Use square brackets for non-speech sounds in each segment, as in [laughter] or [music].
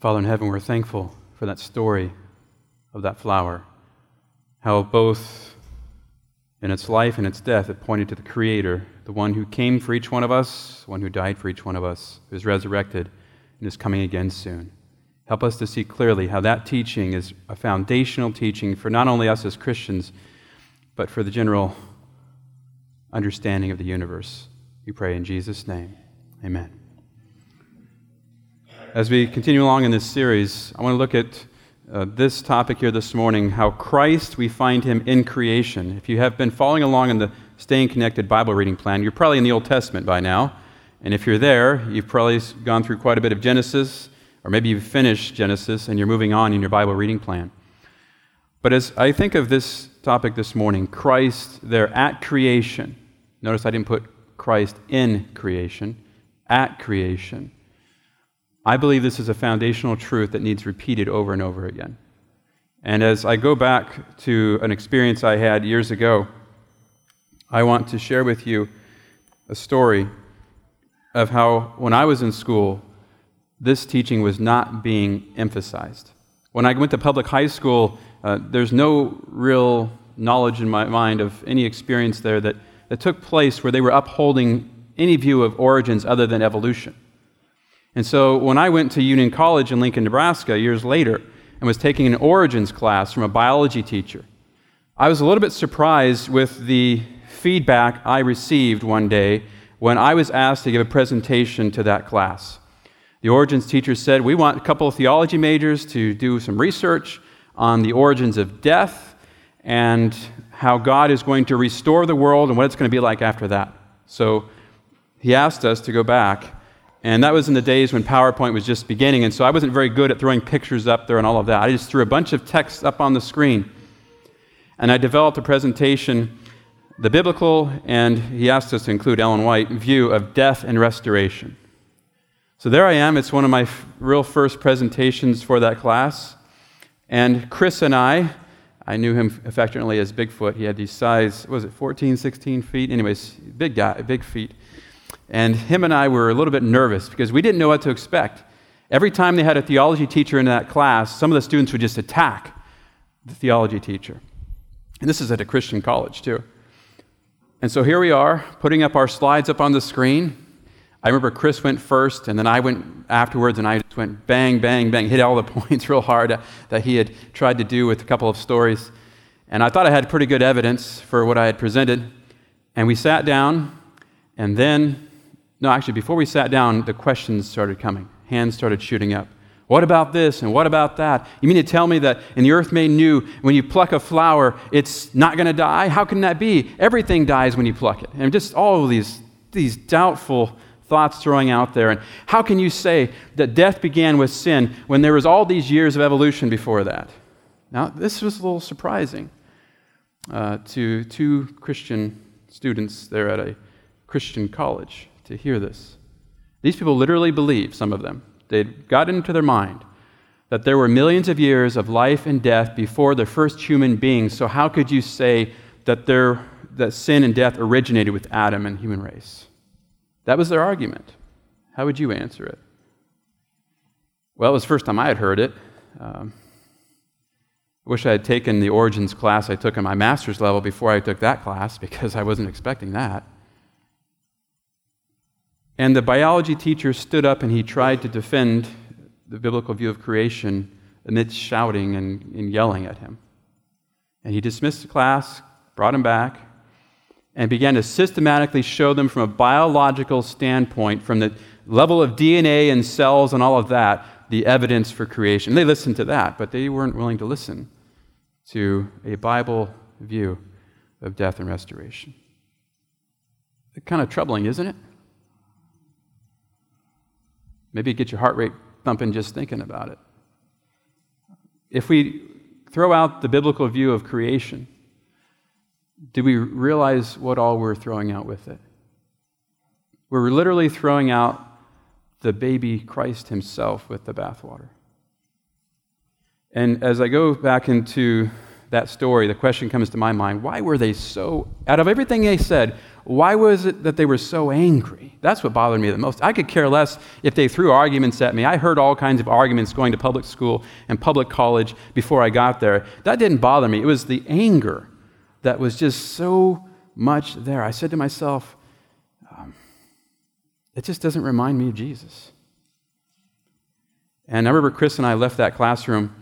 Father in heaven, we're thankful for that story of that flower, how both in its life and its death it pointed to the Creator, the one who came for each one of us, the one who died for each one of us, who is resurrected and is coming again soon. Help us to see clearly how that teaching is a foundational teaching for not only us as Christians, but for the general understanding of the universe. We pray in Jesus' name. Amen. As we continue along in this series, I want to look at uh, this topic here this morning how Christ, we find him in creation. If you have been following along in the Staying Connected Bible reading plan, you're probably in the Old Testament by now. And if you're there, you've probably gone through quite a bit of Genesis, or maybe you've finished Genesis and you're moving on in your Bible reading plan. But as I think of this topic this morning, Christ there at creation, notice I didn't put Christ in creation, at creation. I believe this is a foundational truth that needs repeated over and over again. And as I go back to an experience I had years ago, I want to share with you a story of how, when I was in school, this teaching was not being emphasized. When I went to public high school, uh, there's no real knowledge in my mind of any experience there that, that took place where they were upholding any view of origins other than evolution. And so when I went to Union College in Lincoln, Nebraska, years later, and was taking an origins class from a biology teacher, I was a little bit surprised with the feedback I received one day when I was asked to give a presentation to that class. The origins teacher said, We want a couple of theology majors to do some research on the origins of death and how God is going to restore the world and what it's going to be like after that. So he asked us to go back, and that was in the days when PowerPoint was just beginning, and so I wasn't very good at throwing pictures up there and all of that. I just threw a bunch of text up on the screen, and I developed a presentation, the biblical, and he asked us to include Ellen White, view of death and restoration. So there I am. It's one of my f- real first presentations for that class. And Chris and I, I knew him affectionately as Bigfoot. He had these size, was it 14, 16 feet? Anyways, big guy, big feet. And him and I were a little bit nervous because we didn't know what to expect. Every time they had a theology teacher in that class, some of the students would just attack the theology teacher. And this is at a Christian college, too. And so here we are, putting up our slides up on the screen. I remember Chris went first, and then I went afterwards, and I just went bang, bang, bang, hit all the [laughs] points real hard that he had tried to do with a couple of stories. And I thought I had pretty good evidence for what I had presented. And we sat down, and then, no, actually, before we sat down, the questions started coming. Hands started shooting up. What about this and what about that? You mean to tell me that in the earth made new, when you pluck a flower, it's not going to die? How can that be? Everything dies when you pluck it. And just all these, these doubtful thoughts throwing out there. And how can you say that death began with sin when there was all these years of evolution before that? Now, this was a little surprising uh, to two Christian students there at a Christian college to hear this. These people literally believe, some of them, they'd got into their mind that there were millions of years of life and death before the first human beings. So, how could you say that, there, that sin and death originated with Adam and human race? That was their argument. How would you answer it? Well, it was the first time I had heard it. Um, I wish I had taken the origins class I took in my master's level before I took that class because I wasn't expecting that. And the biology teacher stood up and he tried to defend the biblical view of creation amidst shouting and, and yelling at him. And he dismissed the class, brought him back, and began to systematically show them from a biological standpoint, from the level of DNA and cells and all of that, the evidence for creation. They listened to that, but they weren't willing to listen to a Bible view of death and restoration. Kind of troubling, isn't it? Maybe get your heart rate thumping just thinking about it. If we throw out the biblical view of creation, do we realize what all we're throwing out with it? We're literally throwing out the baby Christ himself with the bathwater. And as I go back into that story, the question comes to my mind why were they so, out of everything they said, why was it that they were so angry? That's what bothered me the most. I could care less if they threw arguments at me. I heard all kinds of arguments going to public school and public college before I got there. That didn't bother me. It was the anger that was just so much there. I said to myself, um, it just doesn't remind me of Jesus. And I remember Chris and I left that classroom,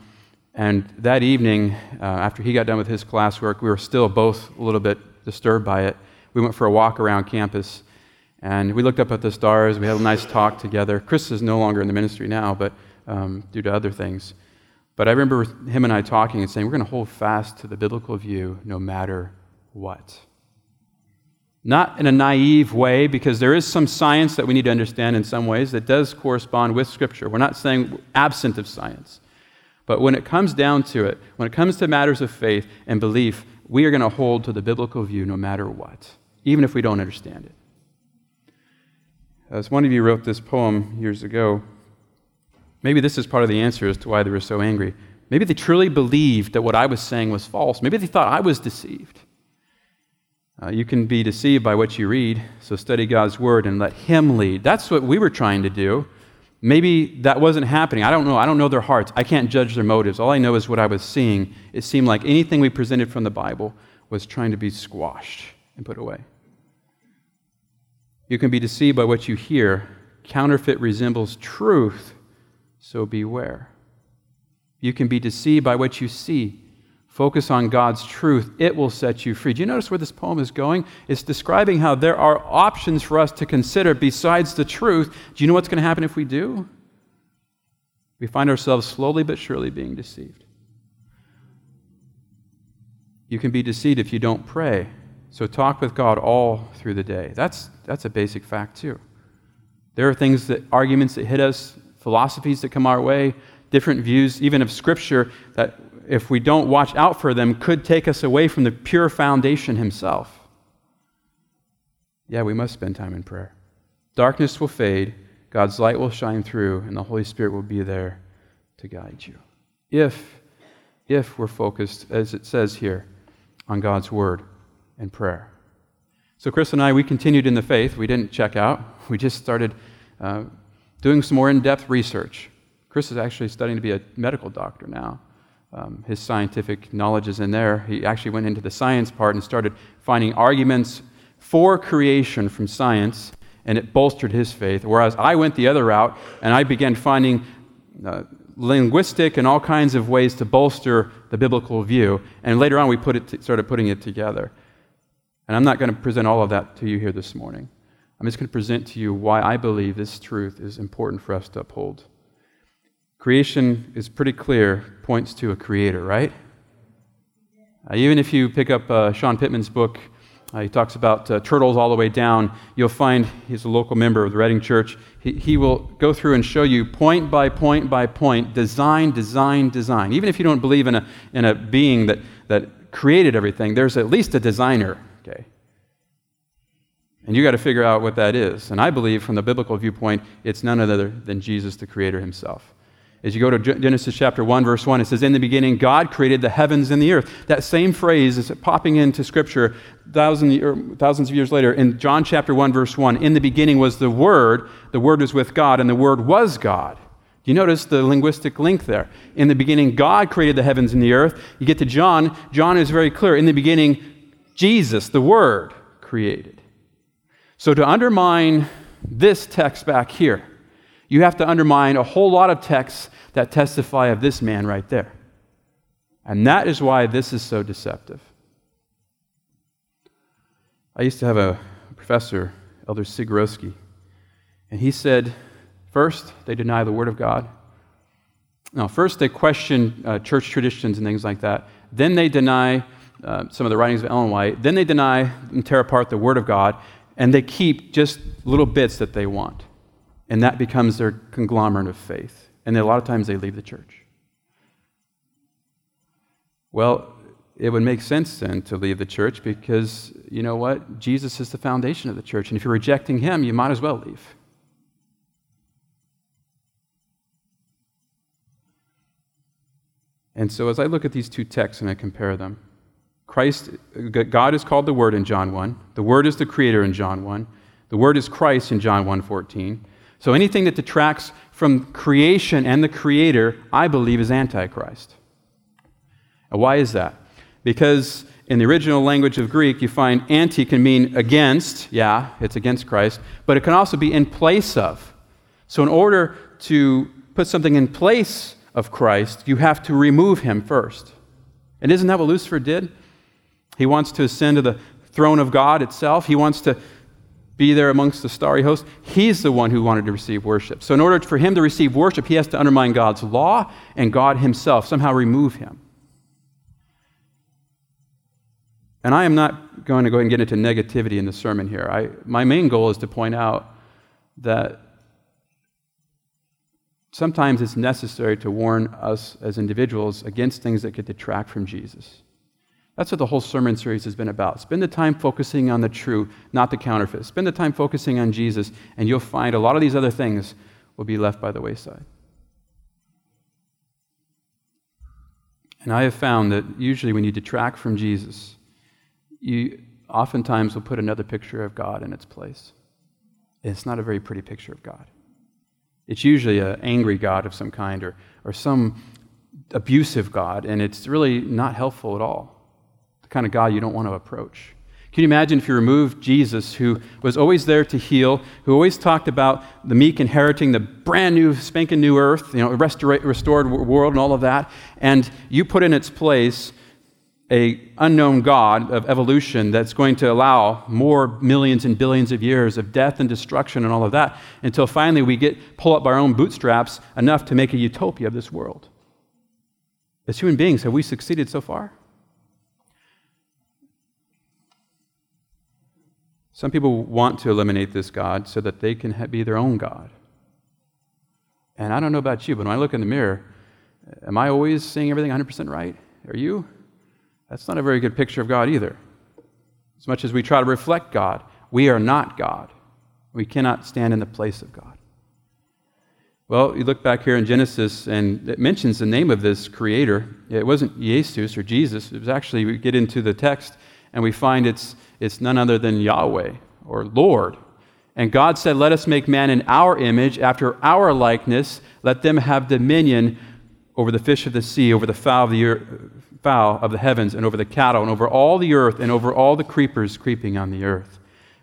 and that evening, uh, after he got done with his classwork, we were still both a little bit disturbed by it. We went for a walk around campus, and we looked up at the stars. We had a nice talk together. Chris is no longer in the ministry now, but um, due to other things. But I remember him and I talking and saying, we're going to hold fast to the biblical view no matter what. Not in a naive way, because there is some science that we need to understand in some ways that does correspond with Scripture. We're not saying absent of science. But when it comes down to it, when it comes to matters of faith and belief, we are going to hold to the biblical view no matter what, even if we don't understand it. As one of you wrote this poem years ago, maybe this is part of the answer as to why they were so angry. Maybe they truly believed that what I was saying was false. Maybe they thought I was deceived. Uh, you can be deceived by what you read, so study God's word and let Him lead. That's what we were trying to do. Maybe that wasn't happening. I don't know. I don't know their hearts. I can't judge their motives. All I know is what I was seeing. It seemed like anything we presented from the Bible was trying to be squashed and put away. You can be deceived by what you hear. Counterfeit resembles truth, so beware. You can be deceived by what you see. Focus on God's truth. It will set you free. Do you notice where this poem is going? It's describing how there are options for us to consider besides the truth. Do you know what's going to happen if we do? We find ourselves slowly but surely being deceived. You can be deceived if you don't pray. So talk with God all through the day. That's, that's a basic fact, too. There are things that, arguments that hit us, philosophies that come our way, different views, even of Scripture, that if we don't watch out for them, could take us away from the pure foundation Himself. Yeah, we must spend time in prayer. Darkness will fade, God's light will shine through, and the Holy Spirit will be there to guide you. If, if we're focused, as it says here, on God's Word and prayer. So, Chris and I, we continued in the faith. We didn't check out. [laughs] We just started uh, doing some more in depth research. Chris is actually studying to be a medical doctor now um, his scientific knowledge is in there. He actually went into the science part and started finding arguments for creation from science, and it bolstered his faith. Whereas I went the other route, and I began finding uh, linguistic and all kinds of ways to bolster the biblical view. And later on, we put it t- started putting it together. And I'm not going to present all of that to you here this morning. I'm just going to present to you why I believe this truth is important for us to uphold. Creation is pretty clear, points to a creator, right? Uh, even if you pick up uh, Sean Pitman's book, uh, he talks about uh, turtles all the way down. You'll find he's a local member of the Redding Church. He, he will go through and show you point by point by point, design, design, design. Even if you don't believe in a, in a being that, that created everything, there's at least a designer? And you got to figure out what that is. And I believe, from the biblical viewpoint, it's none other than Jesus, the Creator Himself. As you go to Genesis chapter 1, verse 1, it says, In the beginning, God created the heavens and the earth. That same phrase is popping into Scripture thousands, thousands of years later in John chapter 1, verse 1. In the beginning was the Word, the Word was with God, and the Word was God. Do you notice the linguistic link there? In the beginning, God created the heavens and the earth. You get to John, John is very clear. In the beginning, Jesus, the Word, created. So to undermine this text back here, you have to undermine a whole lot of texts that testify of this man right there. And that is why this is so deceptive. I used to have a professor, Elder Sigorowski, and he said, first, they deny the Word of God. No, first, they question uh, church traditions and things like that. Then they deny uh, some of the writings of Ellen White. Then they deny and tear apart the Word of God, and they keep just little bits that they want. And that becomes their conglomerate of faith. And a lot of times they leave the church. Well, it would make sense then to leave the church because, you know what? Jesus is the foundation of the church. And if you're rejecting him, you might as well leave. And so as I look at these two texts and I compare them, Christ, God is called the Word in John 1. The Word is the Creator in John 1. The Word is Christ in John 1.14. So anything that detracts from creation and the Creator, I believe, is Antichrist. And why is that? Because in the original language of Greek, you find anti can mean against, yeah, it's against Christ, but it can also be in place of. So, in order to put something in place of Christ, you have to remove him first. And isn't that what Lucifer did? He wants to ascend to the throne of God itself. He wants to be there amongst the starry host. He's the one who wanted to receive worship. So, in order for him to receive worship, he has to undermine God's law and God himself, somehow remove him. And I am not going to go and get into negativity in the sermon here. I, my main goal is to point out that sometimes it's necessary to warn us as individuals against things that could detract from Jesus. That's what the whole sermon series has been about. Spend the time focusing on the true, not the counterfeit. Spend the time focusing on Jesus, and you'll find a lot of these other things will be left by the wayside. And I have found that usually when you detract from Jesus, you oftentimes will put another picture of God in its place. It's not a very pretty picture of God. It's usually an angry God of some kind or, or some abusive God, and it's really not helpful at all. The kind of God you don't want to approach. Can you imagine if you removed Jesus, who was always there to heal, who always talked about the meek inheriting the brand new, spanking new earth, you know, restored world and all of that, and you put in its place a unknown god of evolution that's going to allow more millions and billions of years of death and destruction and all of that until finally we get pull up our own bootstraps enough to make a utopia of this world as human beings have we succeeded so far some people want to eliminate this god so that they can be their own god and i don't know about you but when i look in the mirror uh, am i always saying everything 100% right are you that's not a very good picture of God either. As much as we try to reflect God, we are not God. We cannot stand in the place of God. Well, you look back here in Genesis, and it mentions the name of this creator. It wasn't Jesus or Jesus. It was actually, we get into the text, and we find it's, it's none other than Yahweh or Lord. And God said, Let us make man in our image, after our likeness. Let them have dominion over the fish of the sea, over the fowl of the fowl of the heavens, and over the cattle, and over all the earth, and over all the creepers creeping on the earth.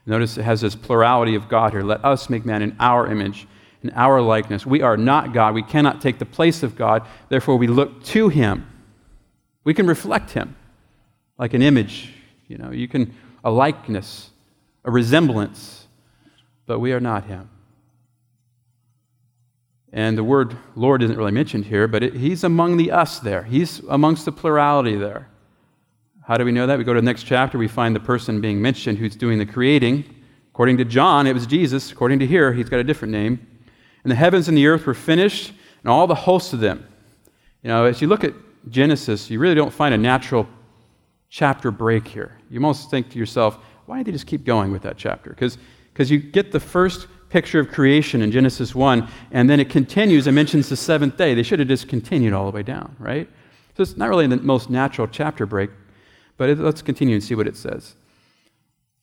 Notice it has this plurality of God here. Let us make man in our image, in our likeness. We are not God. We cannot take the place of God. Therefore, we look to Him. We can reflect Him like an image. You know, you can, a likeness, a resemblance, but we are not Him. And the word Lord isn't really mentioned here, but it, he's among the us there. He's amongst the plurality there. How do we know that? We go to the next chapter, we find the person being mentioned who's doing the creating. According to John, it was Jesus. According to here, he's got a different name. And the heavens and the earth were finished, and all the hosts of them. You know, as you look at Genesis, you really don't find a natural chapter break here. You almost think to yourself, why did they just keep going with that chapter? Because you get the first picture of creation in Genesis 1, and then it continues and mentions the seventh day. They should have just continued all the way down, right? So it's not really the most natural chapter break, but it, let's continue and see what it says.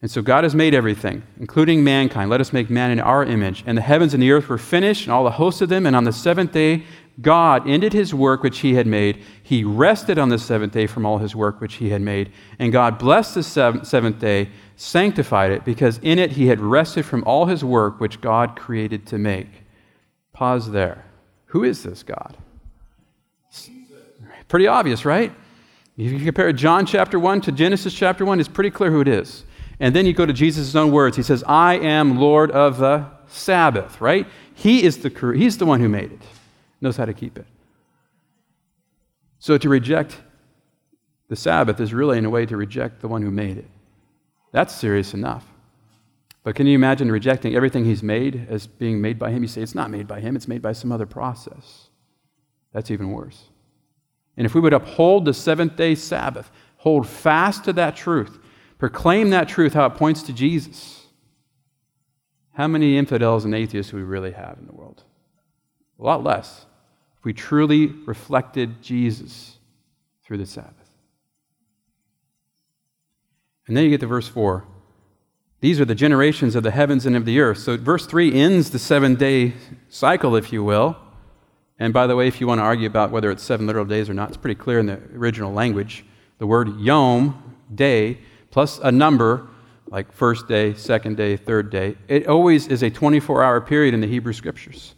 And so God has made everything, including mankind. Let us make man in our image. And the heavens and the earth were finished, and all the hosts of them. And on the seventh day, God ended his work which he had made. He rested on the seventh day from all his work which he had made. And God blessed the seventh day, sanctified it, because in it he had rested from all his work which God created to make. Pause there. Who is this God? Pretty obvious, right? If you compare John chapter 1 to Genesis chapter 1, it's pretty clear who it is. And then you go to Jesus' own words. He says, I am Lord of the Sabbath, right? He is the, he's the one who made it knows how to keep it. So to reject the Sabbath is really, in a way, to reject the one who made it. That's serious enough. But can you imagine rejecting everything he's made as being made by him? You say it's not made by him, it's made by some other process. That's even worse. And if we would uphold the seventh day Sabbath, hold fast to that truth, proclaim that truth, how it points to Jesus, how many infidels and atheists do we really have in the world? A lot less if we truly reflected Jesus through the Sabbath. And then you get to verse 4. These are the generations of the heavens and of the earth. So verse 3 ends the seven day cycle, if you will. And by the way, if you want to argue about whether it's seven literal days or not, it's pretty clear in the original language. The word yom, day, plus a number, like first day, second day, third day, it always is a 24 hour period in the Hebrew scriptures.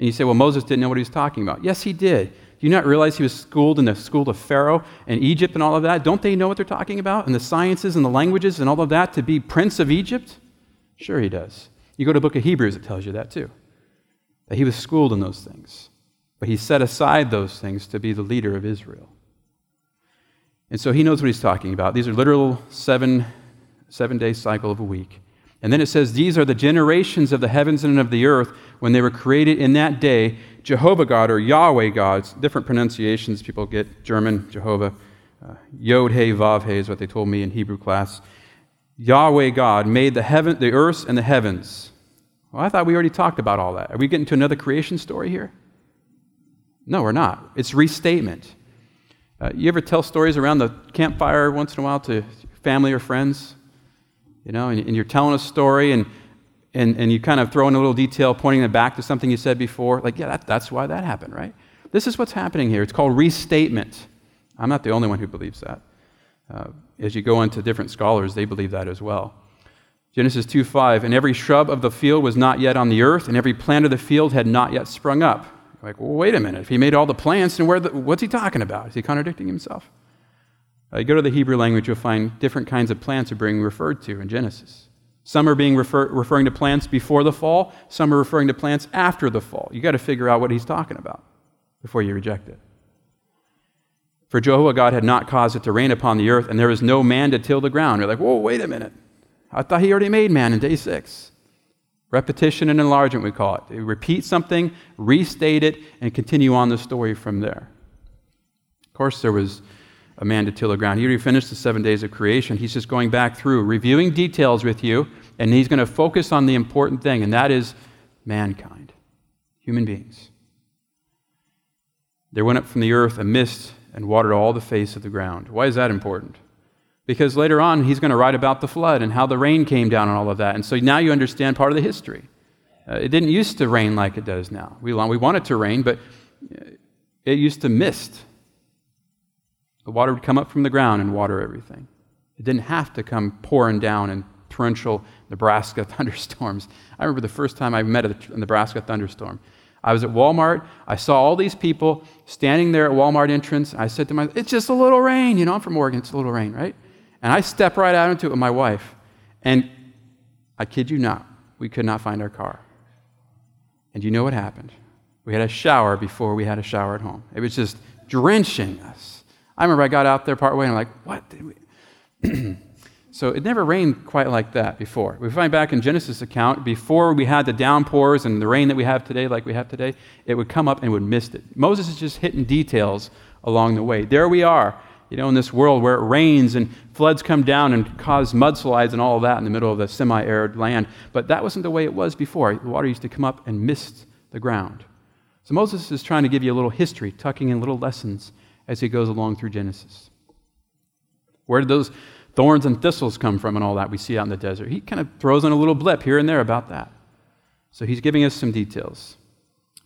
And you say, well, Moses didn't know what he was talking about. Yes, he did. Do you not realize he was schooled in the school of Pharaoh and Egypt and all of that? Don't they know what they're talking about? And the sciences and the languages and all of that to be prince of Egypt? Sure, he does. You go to the book of Hebrews, it tells you that too. That he was schooled in those things. But he set aside those things to be the leader of Israel. And so he knows what he's talking about. These are literal seven, seven day cycle of a week. And then it says, These are the generations of the heavens and of the earth when they were created in that day Jehovah God or Yahweh God, different pronunciations people get German, Jehovah. Uh, Yod He Vav He is what they told me in Hebrew class. Yahweh God made the heaven, the earth and the heavens. Well, I thought we already talked about all that. Are we getting to another creation story here? No, we're not. It's restatement. Uh, you ever tell stories around the campfire once in a while to family or friends? You know, and, and you're telling a story, and and, and you kind of throw in a little detail pointing it back to something you said before, like, yeah, that, that's why that happened, right? This is what's happening here. It's called restatement. I'm not the only one who believes that. Uh, as you go into different scholars, they believe that as well. Genesis 2 5, and every shrub of the field was not yet on the earth, and every plant of the field had not yet sprung up. Like, well, wait a minute. If he made all the plants, then where the, what's he talking about? Is he contradicting himself? Uh, you go to the Hebrew language, you'll find different kinds of plants are being referred to in Genesis. Some are being refer- referring to plants before the fall, some are referring to plants after the fall. You've got to figure out what he's talking about before you reject it. For Jehovah God had not caused it to rain upon the earth, and there was no man to till the ground. You're like, whoa, wait a minute. I thought he already made man in day six. Repetition and enlargement, we call it. They repeat something, restate it, and continue on the story from there. Of course, there was a man to till the ground. He already finished the seven days of creation. He's just going back through, reviewing details with you, and he's going to focus on the important thing, and that is mankind, human beings. There went up from the earth a mist and watered all the face of the ground. Why is that important? Because later on, he's going to write about the flood and how the rain came down and all of that. And so now you understand part of the history. Uh, it didn't used to rain like it does now. We, we want it to rain, but it used to mist. The water would come up from the ground and water everything. It didn't have to come pouring down in torrential Nebraska [laughs] thunderstorms. I remember the first time I met a Nebraska thunderstorm. I was at Walmart. I saw all these people standing there at Walmart entrance. I said to myself, It's just a little rain. You know, I'm from Oregon. It's a little rain, right? And I stepped right out into it with my wife. And I kid you not, we could not find our car. And you know what happened? We had a shower before we had a shower at home. It was just drenching us. I remember I got out there part way and I'm like, what? [clears throat] So it never rained quite like that before. We find back in Genesis account, before we had the downpours and the rain that we have today, like we have today, it would come up and would mist it. Moses is just hitting details along the way. There we are, you know, in this world where it rains and floods come down and cause mudslides and all that in the middle of the semi-arid land. But that wasn't the way it was before. The water used to come up and mist the ground. So Moses is trying to give you a little history, tucking in little lessons as he goes along through Genesis. Where did those thorns and thistles come from and all that we see out in the desert. He kind of throws in a little blip here and there about that. So he's giving us some details.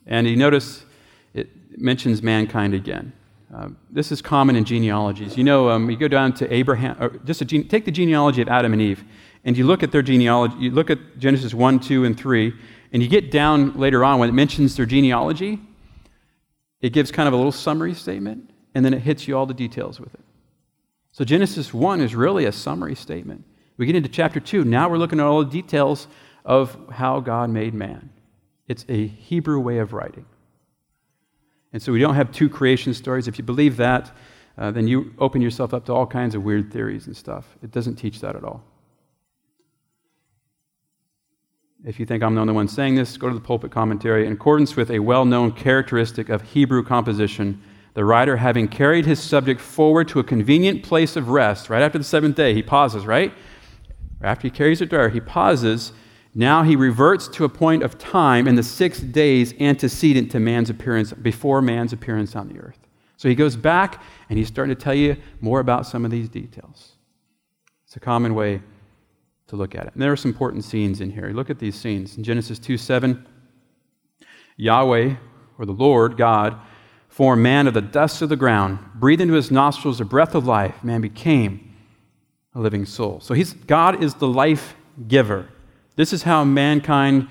And you notice it mentions mankind again. Uh, this is common in genealogies. You know, um, you go down to Abraham, just gene, take the genealogy of Adam and Eve, and you look at their genealogy, you look at Genesis 1, 2, and 3, and you get down later on when it mentions their genealogy, it gives kind of a little summary statement, and then it hits you all the details with it. So Genesis 1 is really a summary statement. We get into chapter 2. Now we're looking at all the details of how God made man. It's a Hebrew way of writing. And so we don't have two creation stories. If you believe that, uh, then you open yourself up to all kinds of weird theories and stuff. It doesn't teach that at all. If you think I'm the only one saying this, go to the pulpit commentary. In accordance with a well known characteristic of Hebrew composition, the writer, having carried his subject forward to a convenient place of rest, right after the seventh day, he pauses, right? After he carries it there, he pauses. Now he reverts to a point of time in the six days antecedent to man's appearance, before man's appearance on the earth. So he goes back and he's starting to tell you more about some of these details. It's a common way to look at it. And there are some important scenes in here. Look at these scenes. In Genesis 2 7, Yahweh, or the Lord God, formed man of the dust of the ground, breathed into his nostrils a breath of life. Man became a living soul. So he's, God is the life giver. This is how mankind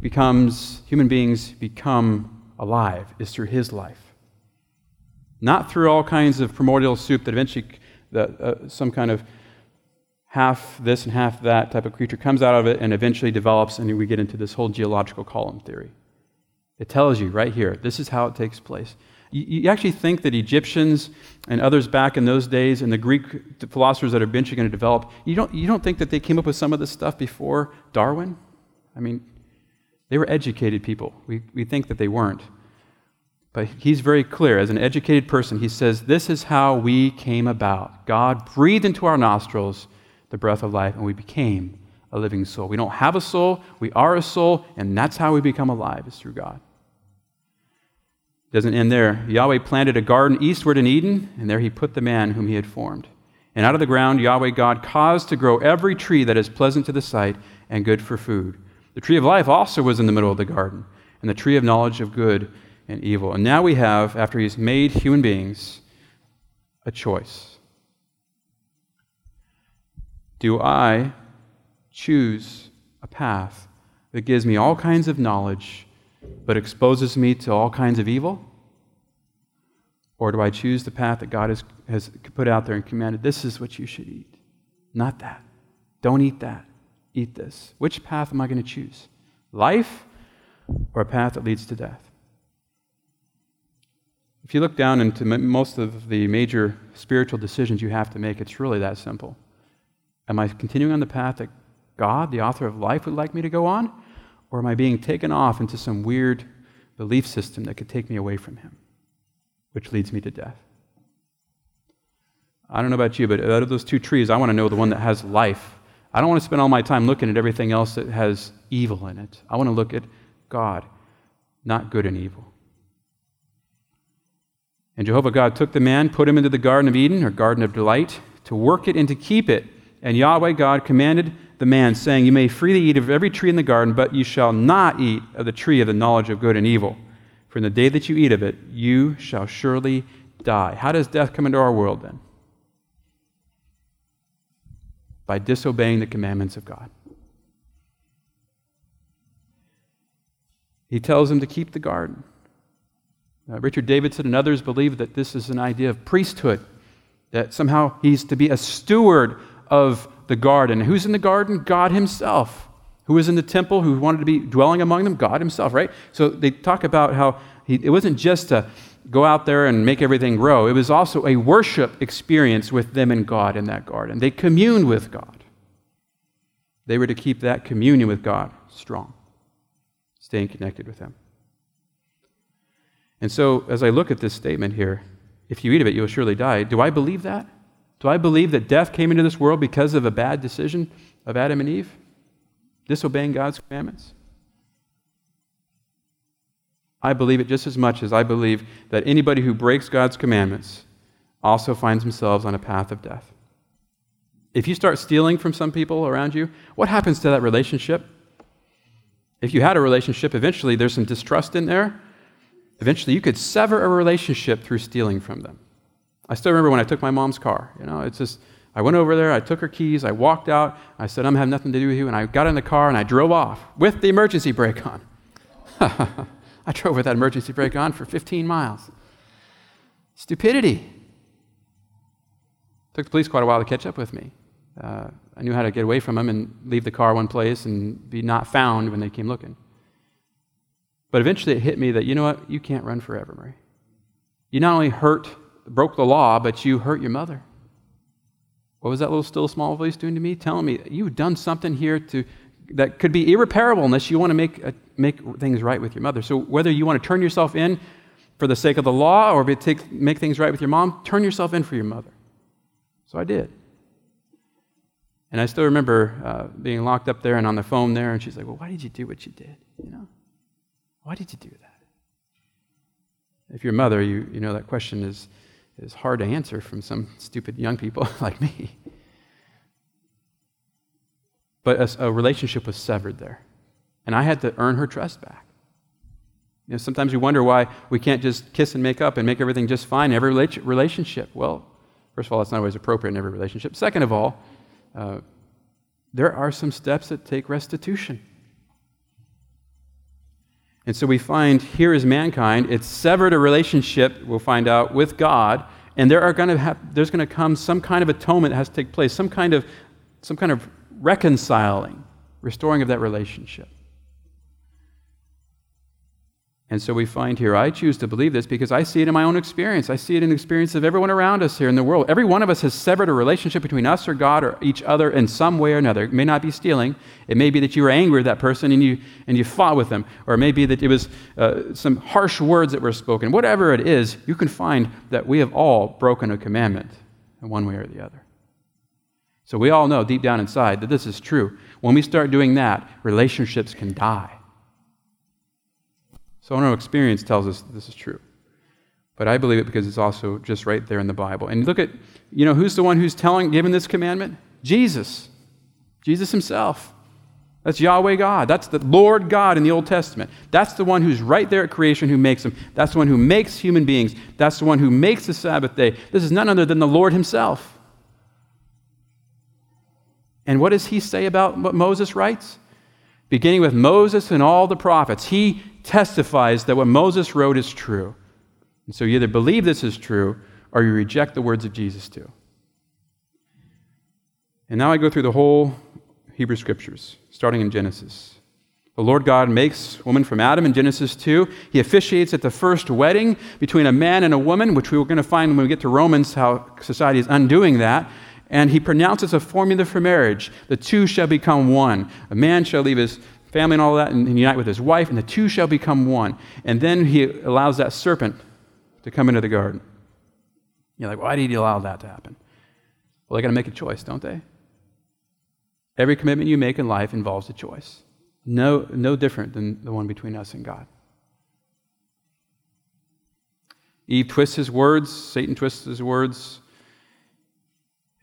becomes, human beings become alive, is through his life. Not through all kinds of primordial soup that eventually uh, some kind of half this and half that type of creature comes out of it and eventually develops, and we get into this whole geological column theory. It tells you right here this is how it takes place. You, actually think that Egyptians and others back in those days, and the Greek philosophers that are eventually going to develop, you don't, you don't think that they came up with some of this stuff before Darwin? I mean, they were educated people. We, we think that they weren't. But he's very clear. As an educated person, he says, This is how we came about. God breathed into our nostrils the breath of life, and we became a living soul. We don't have a soul, we are a soul, and that's how we become alive, is through God. Doesn't end there. Yahweh planted a garden eastward in Eden, and there he put the man whom he had formed. And out of the ground, Yahweh God caused to grow every tree that is pleasant to the sight and good for food. The tree of life also was in the middle of the garden, and the tree of knowledge of good and evil. And now we have, after he's made human beings, a choice. Do I choose a path that gives me all kinds of knowledge but exposes me to all kinds of evil? Or do I choose the path that God has, has put out there and commanded, this is what you should eat? Not that. Don't eat that. Eat this. Which path am I going to choose? Life or a path that leads to death? If you look down into most of the major spiritual decisions you have to make, it's really that simple. Am I continuing on the path that God, the author of life, would like me to go on? Or am I being taken off into some weird belief system that could take me away from Him, which leads me to death? I don't know about you, but out of those two trees, I want to know the one that has life. I don't want to spend all my time looking at everything else that has evil in it. I want to look at God, not good and evil. And Jehovah God took the man, put him into the Garden of Eden, or Garden of Delight, to work it and to keep it. And Yahweh God commanded the man, saying, You may freely eat of every tree in the garden, but you shall not eat of the tree of the knowledge of good and evil. For in the day that you eat of it, you shall surely die. How does death come into our world then? By disobeying the commandments of God. He tells him to keep the garden. Uh, Richard Davidson and others believe that this is an idea of priesthood, that somehow he's to be a steward of the garden. Who's in the garden? God Himself. Who was in the temple? Who wanted to be dwelling among them? God Himself, right? So they talk about how he, it wasn't just to go out there and make everything grow, it was also a worship experience with them and God in that garden. They communed with God. They were to keep that communion with God strong, staying connected with Him. And so, as I look at this statement here, if you eat of it, you'll surely die. Do I believe that? Do I believe that death came into this world because of a bad decision of Adam and Eve? Disobeying God's commandments? I believe it just as much as I believe that anybody who breaks God's commandments also finds themselves on a path of death. If you start stealing from some people around you, what happens to that relationship? If you had a relationship, eventually there's some distrust in there. Eventually you could sever a relationship through stealing from them. I still remember when I took my mom's car. You know, it's just, I went over there, I took her keys, I walked out, I said, I'm having nothing to do with you, and I got in the car and I drove off with the emergency brake on. [laughs] I drove with that emergency brake on for 15 miles. Stupidity. Took the police quite a while to catch up with me. Uh, I knew how to get away from them and leave the car one place and be not found when they came looking. But eventually it hit me that, you know what? You can't run forever, Murray. You not only hurt broke the law, but you hurt your mother. What was that little still small voice doing to me? Telling me you've done something here to, that could be irreparable unless you want to make, uh, make things right with your mother. So whether you want to turn yourself in for the sake of the law or take, make things right with your mom, turn yourself in for your mother. So I did. And I still remember uh, being locked up there and on the phone there, and she's like, Well, why did you do what you did? You know? Why did you do that? If you're a mother, you, you know that question is is hard to answer from some stupid young people [laughs] like me. but a, a relationship was severed there. And I had to earn her trust back. You know, sometimes we wonder why we can't just kiss and make up and make everything just fine in every relationship. Well, first of all, that's not always appropriate in every relationship. Second of all, uh, there are some steps that take restitution. And so we find here is mankind. It's severed a relationship, we'll find out, with God. And there are to have, there's going to come some kind of atonement that has to take place, some kind of, some kind of reconciling, restoring of that relationship. And so we find here, I choose to believe this because I see it in my own experience. I see it in the experience of everyone around us here in the world. Every one of us has severed a relationship between us or God or each other in some way or another. It may not be stealing. It may be that you were angry with that person and you, and you fought with them. Or it may be that it was uh, some harsh words that were spoken. Whatever it is, you can find that we have all broken a commandment in one way or the other. So we all know deep down inside that this is true. When we start doing that, relationships can die. So our experience tells us this is true. But I believe it because it's also just right there in the Bible. And look at, you know, who's the one who's telling, giving this commandment? Jesus. Jesus himself. That's Yahweh God. That's the Lord God in the Old Testament. That's the one who's right there at creation who makes them. That's the one who makes human beings. That's the one who makes the Sabbath day. This is none other than the Lord himself. And what does he say about what Moses writes? Beginning with Moses and all the prophets, he testifies that what Moses wrote is true. And so you either believe this is true or you reject the words of Jesus too. And now I go through the whole Hebrew scriptures, starting in Genesis. The Lord God makes woman from Adam in Genesis 2. He officiates at the first wedding between a man and a woman, which we are going to find when we get to Romans how society is undoing that. And he pronounces a formula for marriage. The two shall become one. A man shall leave his family and all that, and, and unite with his wife, and the two shall become one. And then he allows that serpent to come into the garden. You're like, why did he allow that to happen? Well, they got to make a choice, don't they? Every commitment you make in life involves a choice. No, no different than the one between us and God. Eve twists his words, Satan twists his words,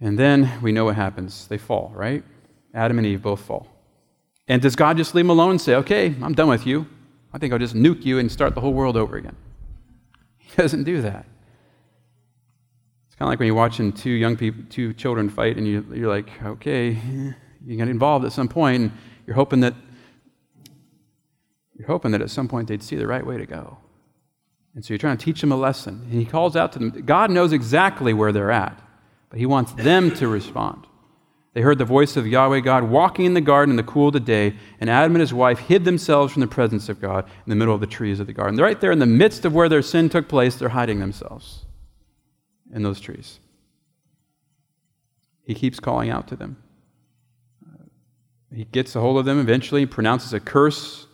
and then we know what happens. They fall, right? Adam and Eve both fall. And does God just leave them alone and say, okay, I'm done with you? I think I'll just nuke you and start the whole world over again. [laughs] He doesn't do that. It's kind of like when you're watching two young people, two children fight, and you, you're like, okay, you get involved at some point, and you're hoping that you're hoping that at some point they'd see the right way to go. And so you're trying to teach them a lesson. And he calls out to them. God knows exactly where they're at, but he wants them to respond. They heard the voice of Yahweh God walking in the garden in the cool of the day, and Adam and his wife hid themselves from the presence of God in the middle of the trees of the garden. They're right there in the midst of where their sin took place, they're hiding themselves in those trees. He keeps calling out to them. He gets a hold of them eventually, pronounces a curse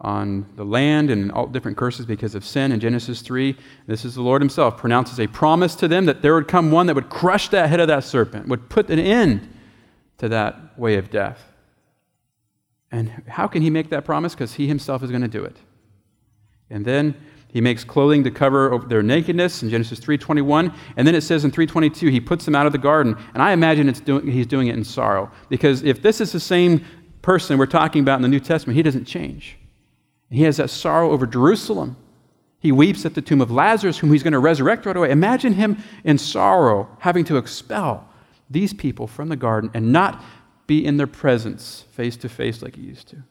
on the land and all different curses because of sin in Genesis 3. This is the Lord Himself, pronounces a promise to them that there would come one that would crush that head of that serpent, would put an end to that way of death. And how can he make that promise? Because he himself is going to do it. And then he makes clothing to cover their nakedness in Genesis 3:21, and then it says in 3:22 he puts them out of the garden. And I imagine it's doing, he's doing it in sorrow because if this is the same person we're talking about in the New Testament, he doesn't change. He has that sorrow over Jerusalem. He weeps at the tomb of Lazarus, whom he's going to resurrect right away. Imagine him in sorrow, having to expel these people from the garden and not be in their presence face to face like he used to.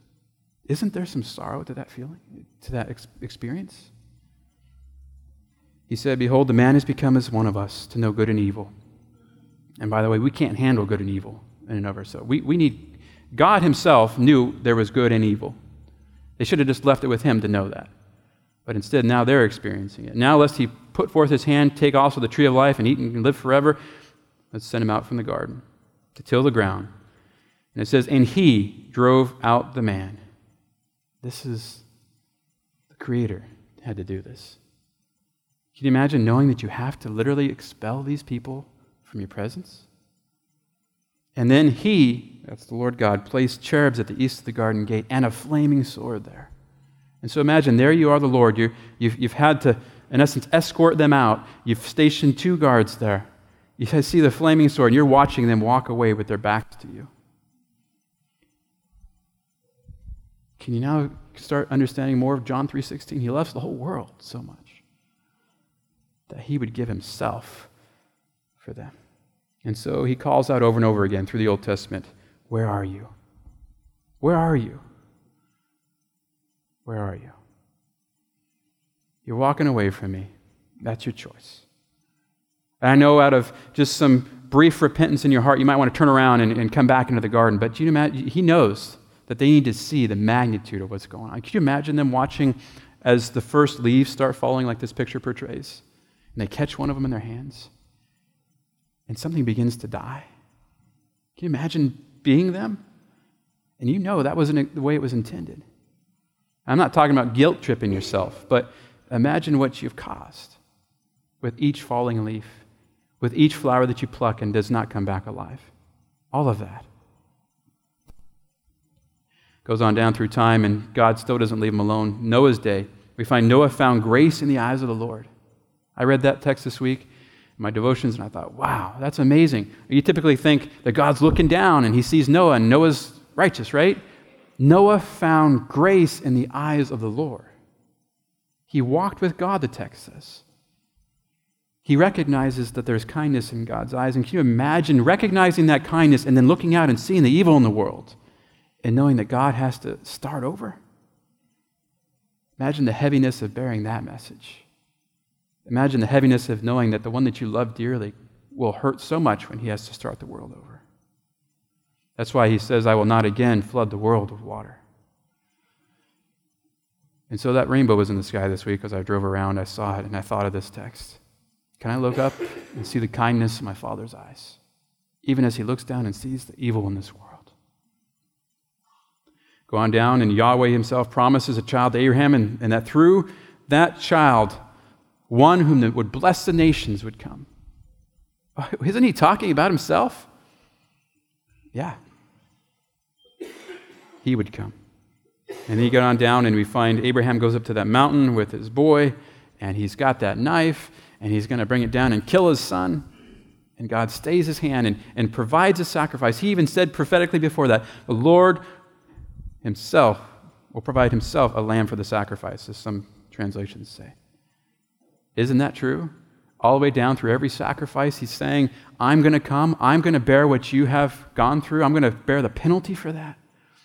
Isn't there some sorrow to that feeling, to that ex- experience? He said, Behold, the man has become as one of us to know good and evil. And by the way, we can't handle good and evil in and of ourselves. We, we need, God Himself knew there was good and evil. They should have just left it with Him to know that. But instead, now they're experiencing it. Now, lest He put forth His hand, take also the tree of life, and eat and live forever, Send him out from the garden to till the ground. And it says, And he drove out the man. This is the Creator had to do this. Can you imagine knowing that you have to literally expel these people from your presence? And then he, that's the Lord God, placed cherubs at the east of the garden gate and a flaming sword there. And so imagine, there you are, the Lord. you you've, you've had to, in essence, escort them out. You've stationed two guards there. You see the flaming sword, and you're watching them walk away with their backs to you. can you now start understanding more of John 3:16? He loves the whole world so much that he would give himself for them. And so he calls out over and over again through the Old Testament, "Where are you? Where are you? Where are you? You're walking away from me. That's your choice." And I know out of just some brief repentance in your heart, you might want to turn around and, and come back into the garden. But you imagine, he knows that they need to see the magnitude of what's going on. Could you imagine them watching as the first leaves start falling, like this picture portrays? And they catch one of them in their hands, and something begins to die. Can you imagine being them? And you know that wasn't the way it was intended. I'm not talking about guilt tripping yourself, but imagine what you've caused with each falling leaf, with each flower that you pluck and does not come back alive. All of that. Goes on down through time, and God still doesn't leave him alone. Noah's day, we find Noah found grace in the eyes of the Lord. I read that text this week in my devotions, and I thought, wow, that's amazing. You typically think that God's looking down and he sees Noah, and Noah's righteous, right? Noah found grace in the eyes of the Lord. He walked with God, the text says. He recognizes that there's kindness in God's eyes. And can you imagine recognizing that kindness and then looking out and seeing the evil in the world? and knowing that God has to start over. Imagine the heaviness of bearing that message. Imagine the heaviness of knowing that the one that you love dearly will hurt so much when he has to start the world over. That's why he says, I will not again flood the world with water. And so that rainbow was in the sky this week as I drove around. I saw it and I thought of this text. Can I look up and see the kindness in my Father's eyes, even as he looks down and sees the evil in this world? Go on down, and Yahweh himself promises a child to Abraham, and, and that through that child, one whom would bless the nations would come. [laughs] Isn't he talking about himself? Yeah. He would come. And he got on down, and we find Abraham goes up to that mountain with his boy, and he's got that knife, and he's going to bring it down and kill his son. And God stays his hand and, and provides a sacrifice. He even said prophetically before that, The Lord himself will provide himself a lamb for the sacrifice, as some translations say. Isn't that true? All the way down through every sacrifice, he's saying, I'm going to come, I'm going to bear what you have gone through, I'm going to bear the penalty for that,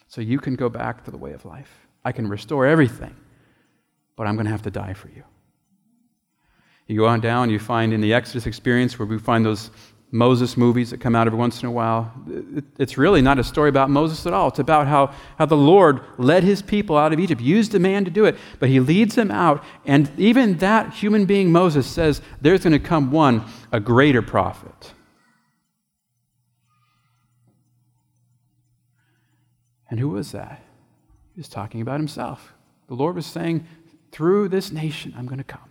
so you can go back to the way of life. I can restore everything, but I'm going to have to die for you. You go on down, you find in the Exodus experience where we find those Moses movies that come out every once in a while. It's really not a story about Moses at all. It's about how, how the Lord led his people out of Egypt, used a man to do it, but he leads them out. And even that human being, Moses, says there's going to come one, a greater prophet. And who was that? He was talking about himself. The Lord was saying, through this nation, I'm going to come.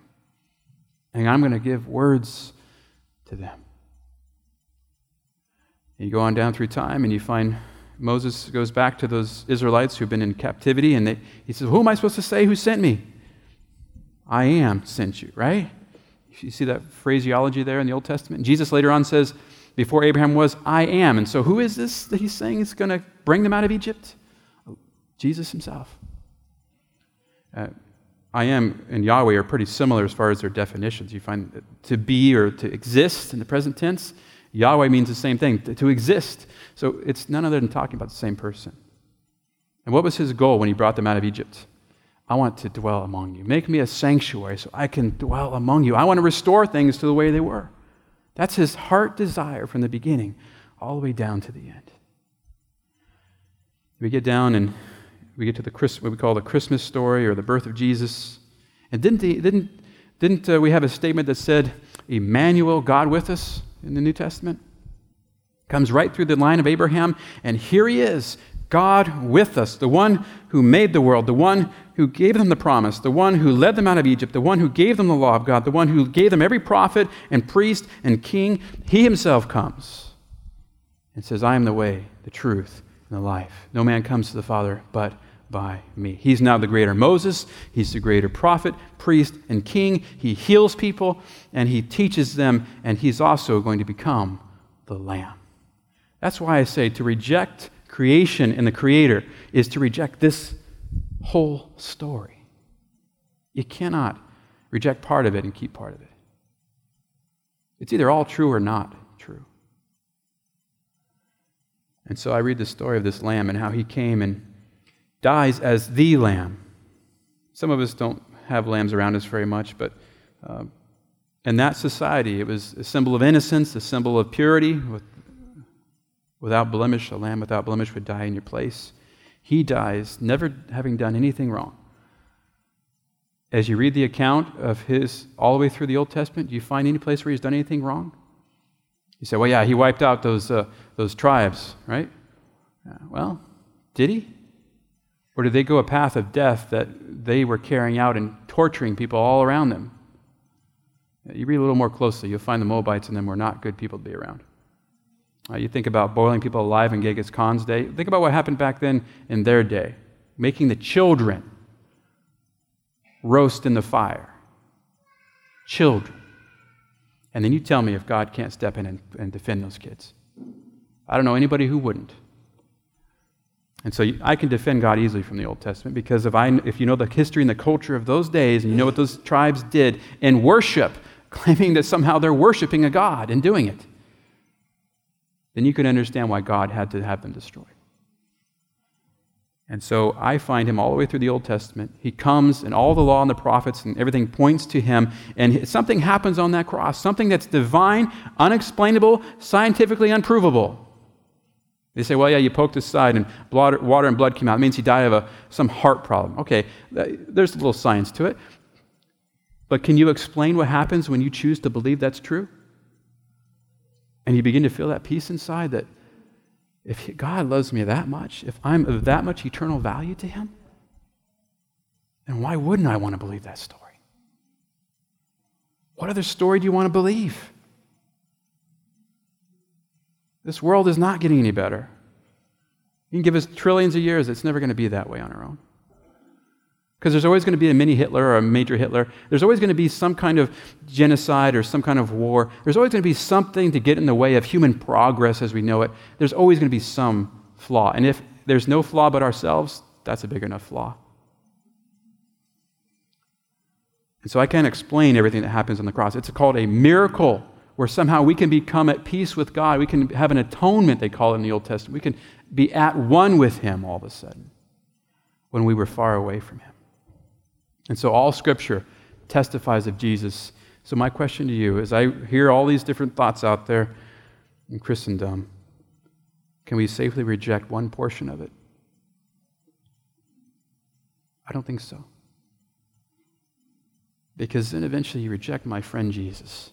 And I'm going to give words to them. And you go on down through time and you find Moses goes back to those Israelites who've been in captivity and they, he says, Who am I supposed to say who sent me? I am sent you, right? You see that phraseology there in the Old Testament? Jesus later on says, Before Abraham was, I am. And so who is this that he's saying is going to bring them out of Egypt? Jesus himself. Uh, I am and Yahweh are pretty similar as far as their definitions. You find to be or to exist in the present tense Yahweh means the same thing, to, exist. So it's none other than talking about the same person. And what was his goal when he brought them out of Egypt? I want to dwell among you. Make me a sanctuary so I can dwell among you. I want to restore things to the way they were. That's his heart desire from the beginning all the way down to the end. We get down and we get to the what we call the Christmas story or the birth of Jesus. And didn't, the, didn't, didn't uh, we have a statement that said, Emmanuel, God with us? in the New Testament. Comes right through the line of Abraham, and here he is, God with us, the one who made the world, the one who gave them the promise, the one who led them out of Egypt, the one who gave them the law of God, the one who gave them every prophet and priest and king. He himself comes and says, I am the way, the truth, and the life. No man comes to the Father but by me. He's now the greater Moses. He's the greater prophet, priest, and king. He heals people and he teaches them, and he's also going to become the Lamb. That's why I say to reject creation and the Creator is to reject this whole story. You cannot reject part of it and keep part of it. It's either all true or not true. And so I read the story of this lamb and how he came and dies as the lamb. Some of us don't have lambs around us very much, but uh, in that society, it was a symbol of innocence, a symbol of purity. With, without blemish, a lamb without blemish would die in your place. He dies, never having done anything wrong. As you read the account of his all the way through the Old Testament, do you find any place where he's done anything wrong? You say, well, yeah, he wiped out those, uh, those tribes, right? Uh, well, did he? Or did they go a path of death that they were carrying out and torturing people all around them? You read a little more closely, you'll find the Moabites and them were not good people to be around. Uh, you think about boiling people alive in Genghis Khan's day. Think about what happened back then in their day, making the children roast in the fire. Children. And then you tell me if God can't step in and, and defend those kids. I don't know anybody who wouldn't. And so I can defend God easily from the Old Testament because if, I, if you know the history and the culture of those days and you know what those tribes did in worship, [laughs] claiming that somehow they're worshiping a God and doing it, then you can understand why God had to have them destroyed. And so I find him all the way through the Old Testament. He comes, and all the law and the prophets and everything points to him. And something happens on that cross, something that's divine, unexplainable, scientifically unprovable. They say, well, yeah, you poked his side and blood, water and blood came out. It means he died of a, some heart problem. Okay, there's a little science to it. But can you explain what happens when you choose to believe that's true? And you begin to feel that peace inside that if God loves me that much, if I'm of that much eternal value to him, then why wouldn't I want to believe that story? What other story do you want to believe? This world is not getting any better. You can give us trillions of years, it's never going to be that way on our own. Because there's always going to be a mini Hitler or a major Hitler. There's always going to be some kind of genocide or some kind of war. There's always going to be something to get in the way of human progress as we know it. There's always going to be some flaw. And if there's no flaw but ourselves, that's a big enough flaw. And so I can't explain everything that happens on the cross. It's called a miracle where somehow we can become at peace with God. We can have an atonement, they call it in the Old Testament. We can be at one with Him all of a sudden when we were far away from Him. And so all Scripture testifies of Jesus. So, my question to you is I hear all these different thoughts out there in Christendom. Can we safely reject one portion of it? I don't think so. Because then eventually you reject my friend Jesus.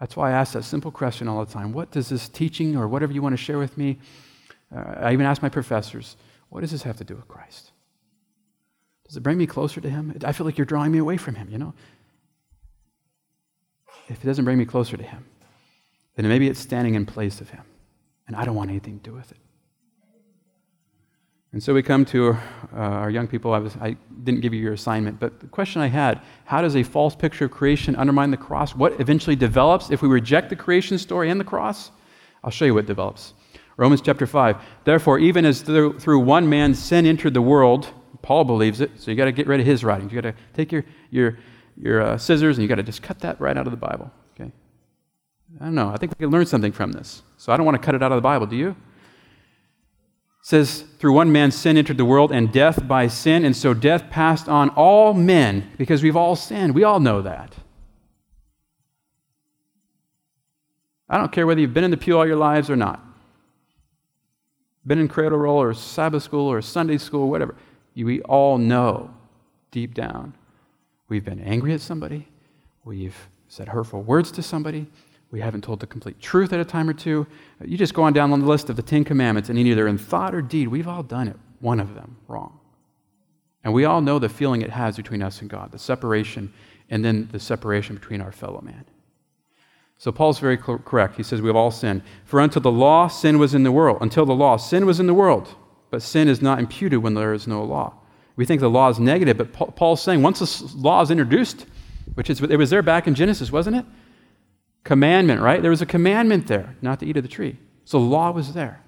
That's why I ask that simple question all the time. What does this teaching or whatever you want to share with me? Uh, I even ask my professors, what does this have to do with Christ? Does it bring me closer to Him? I feel like you're drawing me away from Him, you know? If it doesn't bring me closer to Him, then maybe it's standing in place of Him. And I don't want anything to do with it. And so we come to uh, our young people. I, was, I didn't give you your assignment, but the question I had how does a false picture of creation undermine the cross? What eventually develops if we reject the creation story and the cross? I'll show you what develops. Romans chapter 5. Therefore, even as through, through one man sin entered the world, Paul believes it, so you got to get rid of his writings. You got to take your, your, your uh, scissors and you got to just cut that right out of the Bible. Okay? I don't know. I think we can learn something from this. So I don't want to cut it out of the Bible, do you? Says, Through one man sin entered the world, and death by sin, and so death passed on all men because we've all sinned. We all know that. I don't care whether you've been in the pew all your lives or not. Been in cradle roll or Sabbath school or Sunday school, whatever. we all know deep down we've been angry at somebody, we've said hurtful words to somebody, we haven't told the complete truth at a time or two. You just go on down on the list of the Ten Commandments, and either in thought or deed, we've all done it, one of them, wrong. And we all know the feeling it has between us and God, the separation, and then the separation between our fellow man. So Paul's very correct. He says, We have all sinned. For until the law, sin was in the world. Until the law, sin was in the world. But sin is not imputed when there is no law. We think the law is negative, but Paul's saying once the law is introduced, which is, it was there back in Genesis, wasn't it? Commandment, right? There was a commandment there not to eat of the tree. So the law was there.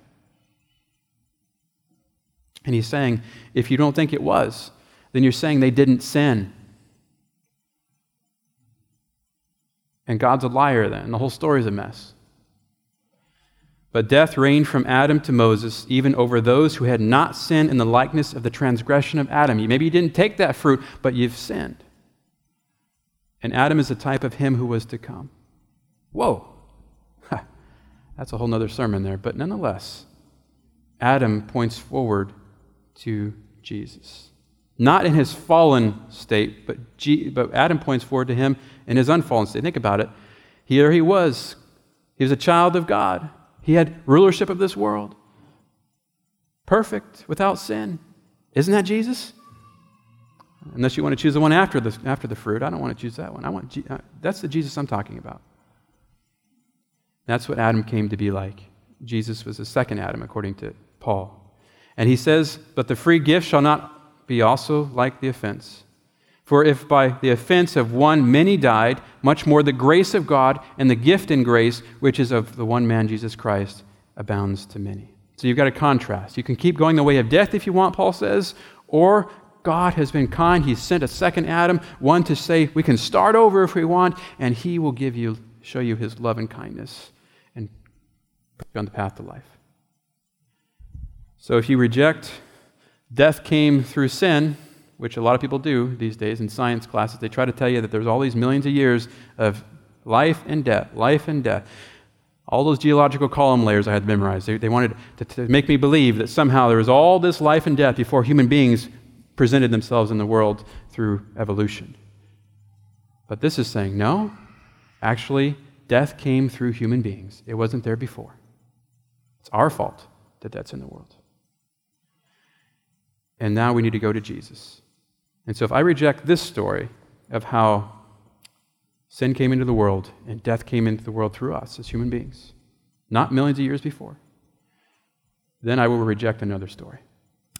And he's saying, if you don't think it was, then you're saying they didn't sin. And God's a liar then. The whole story's a mess. But death reigned from Adam to Moses, even over those who had not sinned in the likeness of the transgression of Adam. Maybe you didn't take that fruit, but you've sinned. And Adam is a type of him who was to come. Whoa. That's a whole other sermon there. But nonetheless, Adam points forward to Jesus. Not in his fallen state, but, G- but Adam points forward to him in his unfallen state. Think about it. Here he was. He was a child of God. He had rulership of this world. Perfect, without sin. Isn't that Jesus? Unless you want to choose the one after the, after the fruit. I don't want to choose that one. I want, uh, that's the Jesus I'm talking about. That's what Adam came to be like. Jesus was the second Adam, according to Paul. And he says, But the free gift shall not be also like the offense. For if by the offense of one many died, much more the grace of God and the gift in grace, which is of the one man, Jesus Christ, abounds to many. So you've got a contrast. You can keep going the way of death if you want, Paul says, or God has been kind. He's sent a second Adam, one to say we can start over if we want, and he will give you, show you his love and kindness put you on the path to life. So if you reject death came through sin, which a lot of people do these days in science classes, they try to tell you that there's all these millions of years of life and death, life and death. All those geological column layers I had memorized, they, they wanted to, to make me believe that somehow there was all this life and death before human beings presented themselves in the world through evolution. But this is saying, no, actually, death came through human beings. It wasn't there before. It's our fault that that's in the world. And now we need to go to Jesus. And so if I reject this story of how sin came into the world and death came into the world through us as human beings, not millions of years before, then I will reject another story.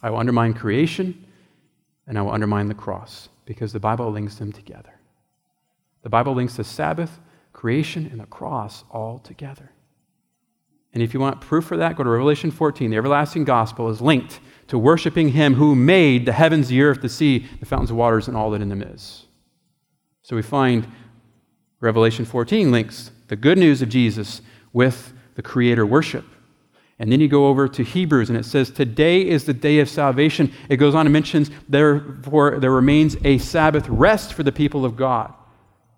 I will undermine creation and I will undermine the cross because the Bible links them together. The Bible links the Sabbath, creation, and the cross all together. And if you want proof for that, go to Revelation 14. The everlasting gospel is linked to worshiping Him who made the heavens, the earth, the sea, the fountains of waters, and all that in them is. So we find Revelation 14 links the good news of Jesus with the Creator worship. And then you go over to Hebrews, and it says, Today is the day of salvation. It goes on and mentions, Therefore, there remains a Sabbath rest for the people of God.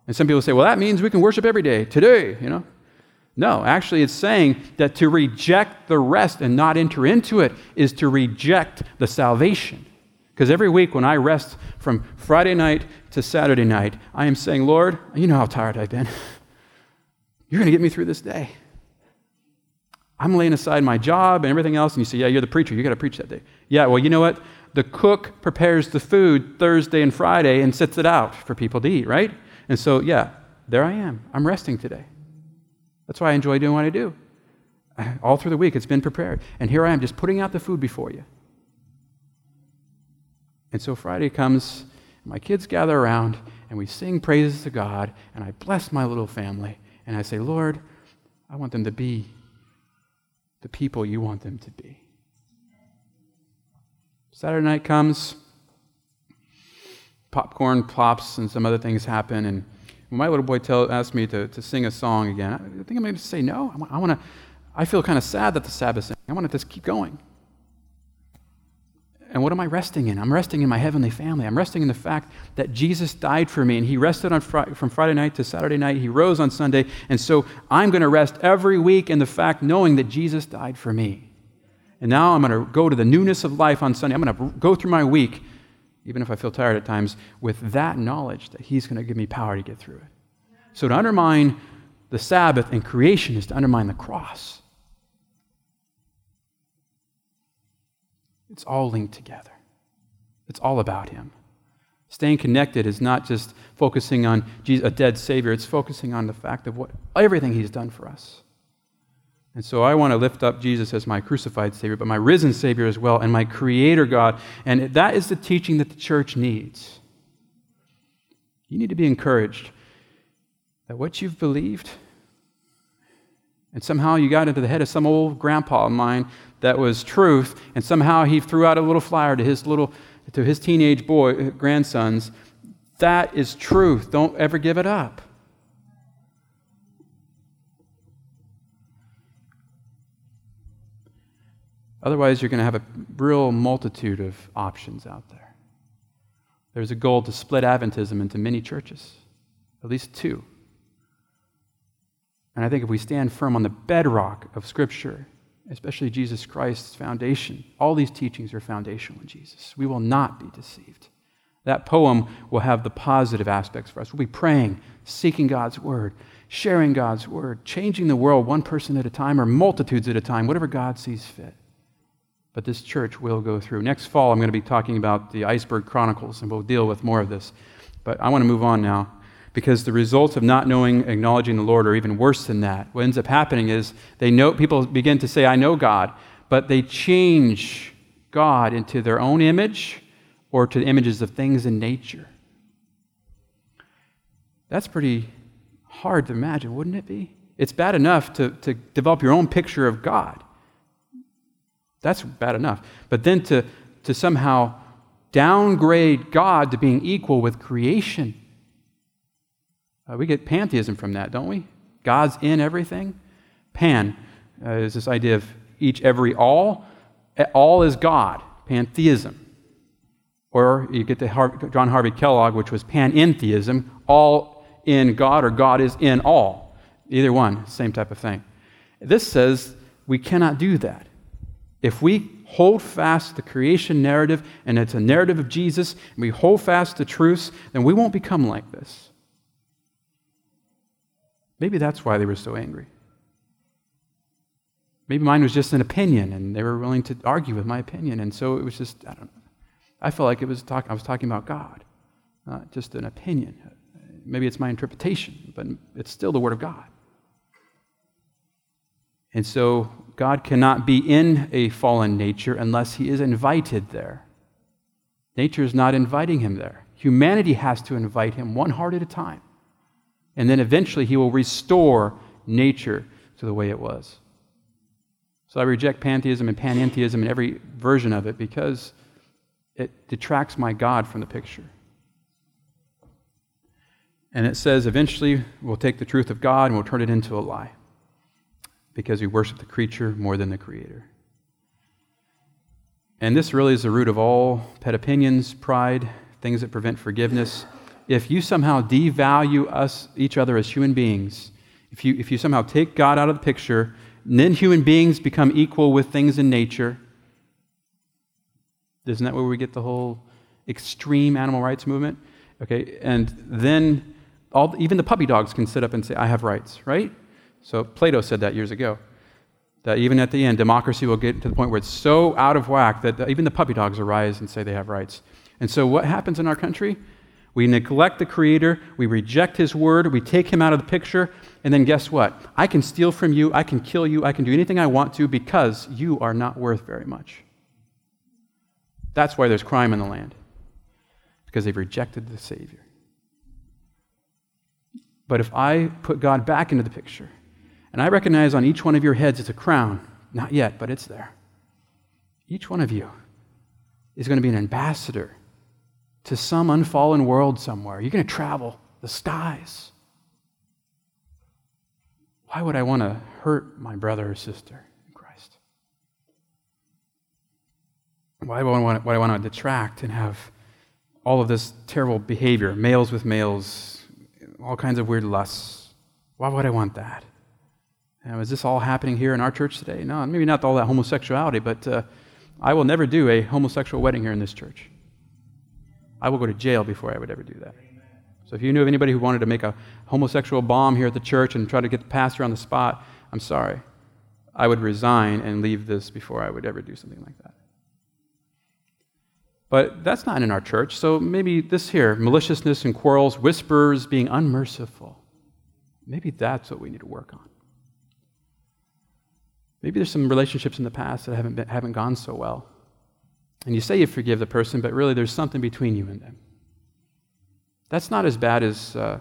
And some people say, Well, that means we can worship every day, today, you know? No, actually, it's saying that to reject the rest and not enter into it is to reject the salvation. Because every week when I rest from Friday night to Saturday night, I am saying, Lord, you know how tired I've been. [laughs] You're going to get me through this day. I'm laying aside my job and everything else, and you say, Yeah, you're the preacher. You got to preach that day. Yeah, well, you know what? The cook prepares the food Thursday and Friday and sets it out for people to eat, right? And so, yeah, there I am. I'm resting today. That's why I enjoy doing what I do. [laughs] All through the week, it's been prepared. And here I am just putting out the food before you. And so Friday comes, my kids gather around, and we sing praises to God, and I bless my little family, and I say, Lord, I want them to be the people you want them to be. Saturday night comes, popcorn pops, and some other things happen, and my little boy tell, asked me to, to sing a song again, I think I'm going to say no. I want to. I feel kind of sad that the Sabbath. I want to just keep going. And what am I resting in? I'm resting in my heavenly family. I'm resting in the fact that Jesus died for me, and He rested on fr- from Friday night to Saturday night. He rose on Sunday, and so I'm going to rest every week in the fact knowing that Jesus died for me. And now I'm going to go to the newness of life on Sunday. I'm going to go through my week even if I feel tired at times, with that knowledge that He's going to give me power to get through it. So to undermine the Sabbath and creation is to undermine the cross. It's all linked together, it's all about Him. Staying connected is not just focusing on Jesus, a dead Savior, it's focusing on the fact of what, everything He's done for us. And so I want to lift up Jesus as my crucified Savior, but my risen Savior as well, and my Creator God. And that is the teaching that the church needs. You need to be encouraged that what you've believed And somehow you got into the head of some old grandpa of mine that was truth, and somehow he threw out a little flyer to his little to his teenage boy uh, grandsons. That is truth. Don't ever give it up. Otherwise, you're going to have a real multitude of options out there. There's a goal to split Adventism into many churches, at least two. And I think if we stand firm on the bedrock of Scripture, especially Jesus Christ's foundation, all these teachings are foundational in Jesus. We will not be deceived. That poem will have the positive aspects for us. We'll be praying, seeking God's word, sharing God's word, changing the world one person at a time or multitudes at a time, whatever God sees fit but this church will go through. Next fall, I'm going to be talking about the Iceberg Chronicles, and we'll deal with more of this. But I want to move on now because the results of not knowing, acknowledging the Lord are even worse than that. What ends up happening is they know people begin to say, "I know God," but they change God into their own image or to images of things in nature. That's pretty hard to imagine, wouldn't it be? It's bad enough to, to develop your own picture of God. That's bad enough. But then to, to somehow downgrade God to being equal with creation. Uh, we get pantheism from that, don't we? God's in everything. Pan uh, is this idea of each, every, all. All is God, pantheism. Or you get to Har- John Harvey Kellogg, which was panentheism, all in God, or God is in all. Either one, same type of thing. This says we cannot do that. If we hold fast the creation narrative and it's a narrative of Jesus, and we hold fast the truths, then we won't become like this. Maybe that's why they were so angry. Maybe mine was just an opinion and they were willing to argue with my opinion. And so it was just, I don't know. I felt like it was talk, I was talking about God, not just an opinion. Maybe it's my interpretation, but it's still the Word of God. And so God cannot be in a fallen nature unless he is invited there. Nature is not inviting him there. Humanity has to invite him one heart at a time. And then eventually he will restore nature to the way it was. So I reject pantheism and panentheism and every version of it because it detracts my God from the picture. And it says eventually we'll take the truth of God and we'll turn it into a lie because we worship the creature more than the creator. And this really is the root of all pet opinions, pride, things that prevent forgiveness. If you somehow devalue us, each other as human beings, if you, if you somehow take God out of the picture, then human beings become equal with things in nature. Isn't that where we get the whole extreme animal rights movement? Okay, and then all, even the puppy dogs can sit up and say, I have rights, right? So Plato said that years ago. That even at the end, democracy will get to the point where it's so out of whack that even the puppy dogs arise and say they have rights. And so what happens in our country? We neglect the Creator, we reject His Word, we take Him out of the picture, and then guess what? I can steal from you, I can kill you, I can do anything I want to because you are not worth very much. That's why there's crime in the land, because they've rejected the Savior. But if I put God back into the picture, and I recognize on each one of your heads it's a crown. Not yet, but it's there. Each one of you is going to be an ambassador to some unfallen world somewhere. You're going to travel the skies. Why would I want to hurt my brother or sister in Christ? Why would I want, why do I want to detract and have all of this terrible behavior, males with males, all kinds of weird lusts? Why would I want that? Now, is this all happening here in our church today? No, maybe not all that homosexuality, but uh, I will never do a homosexual wedding here in this church. I will go to jail before I would ever do that. So if you knew of anybody who wanted to make a homosexual bomb here at the church and try to get the pastor on the spot, I'm sorry. I would resign and leave this before I would ever do something like that. But that's not in our church, so maybe this here maliciousness and quarrels, whispers, being unmerciful. Maybe that's what we need to work on. Maybe there's some relationships in the past that haven't, been, haven't gone so well. And you say you forgive the person, but really there's something between you and them. That's not as bad as uh,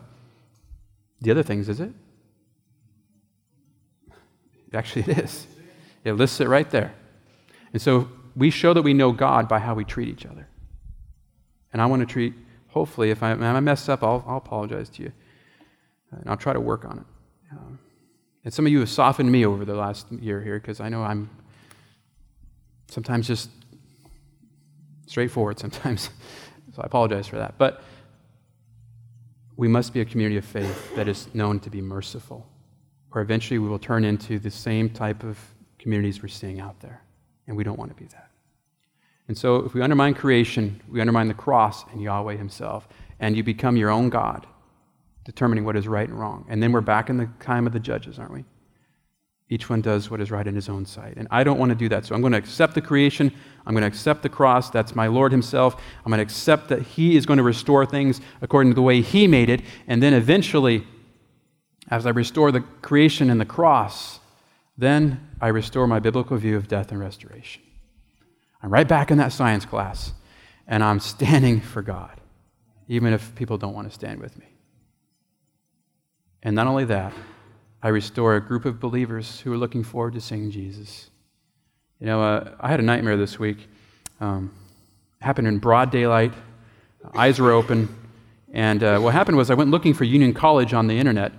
the other things, is it? Actually, it is. It lists it right there. And so we show that we know God by how we treat each other. And I want to treat, hopefully, if I, if I mess up, I'll, I'll, apologize to you. And I'll try to work on it. Um, and some of you have softened me over the last year here because I know I'm sometimes just straightforward sometimes. [laughs] so I apologize for that. But we must be a community of faith that is known to be merciful, or eventually we will turn into the same type of communities we're seeing out there. And we don't want to be that. And so if we undermine creation, we undermine the cross and Yahweh Himself, and you become your own God, determining what is right and wrong. And then we're back in the time of the judges, aren't we? Each one does what is right in his own sight. And I don't want to do that. So I'm going to accept the creation. I'm going to accept the cross. That's my Lord Himself. I'm going to accept that He is going to restore things according to the way He made it. And then eventually, as I restore the creation and the cross, then I restore my biblical view of death and restoration. I'm right back in that science class, and I'm standing for God, even if people don't want to stand with me. And not only that, I restore a group of believers who are looking forward to seeing Jesus. You know, uh, I had a nightmare this week. Um, happened in broad daylight. Eyes were open. And uh, what happened was I went looking for Union College on the internet.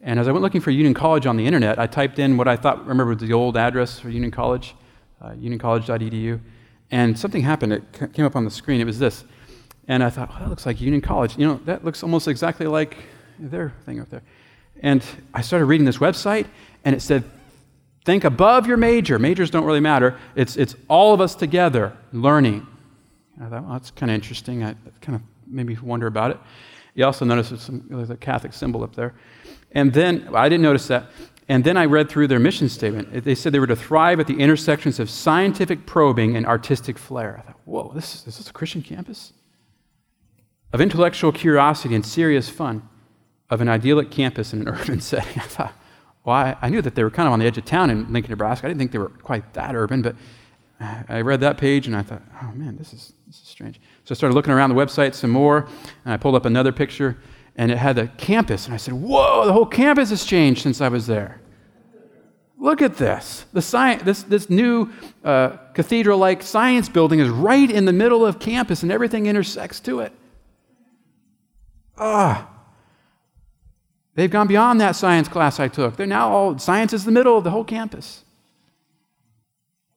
And as I went looking for Union College on the internet, I typed in what I thought, remember, the old address for Union College, uh, unioncollege.edu. And something happened. It came up on the screen. It was this. And I thought, oh, that looks like Union College. You know, that looks almost exactly like their thing up there. And I started reading this website, and it said, Think above your major. Majors don't really matter. It's, it's all of us together learning. I thought, well, that's kind of interesting. I kind of made me wonder about it. You also notice there's, some, there's a Catholic symbol up there. And then, I didn't notice that. And then I read through their mission statement. They said they were to thrive at the intersections of scientific probing and artistic flair. I thought, whoa, this is, a Christian campus? Of intellectual curiosity and serious fun of an idyllic campus in an [laughs] urban setting. I thought, well, I, I, knew that they were kind of on the edge of town in Lincoln, Nebraska. I didn't think they were quite that urban, but I read that page and I thought, oh man, this is, this is strange. So I started looking around the website some more, and I pulled up another picture, and it had the campus. And I said, whoa, the whole campus has changed since I was there. Look at this. The science, this, this new uh, cathedral like science building is right in the middle of campus, and everything intersects to it. Ah, They've gone beyond that science class I took. They're now all, science is the middle of the whole campus.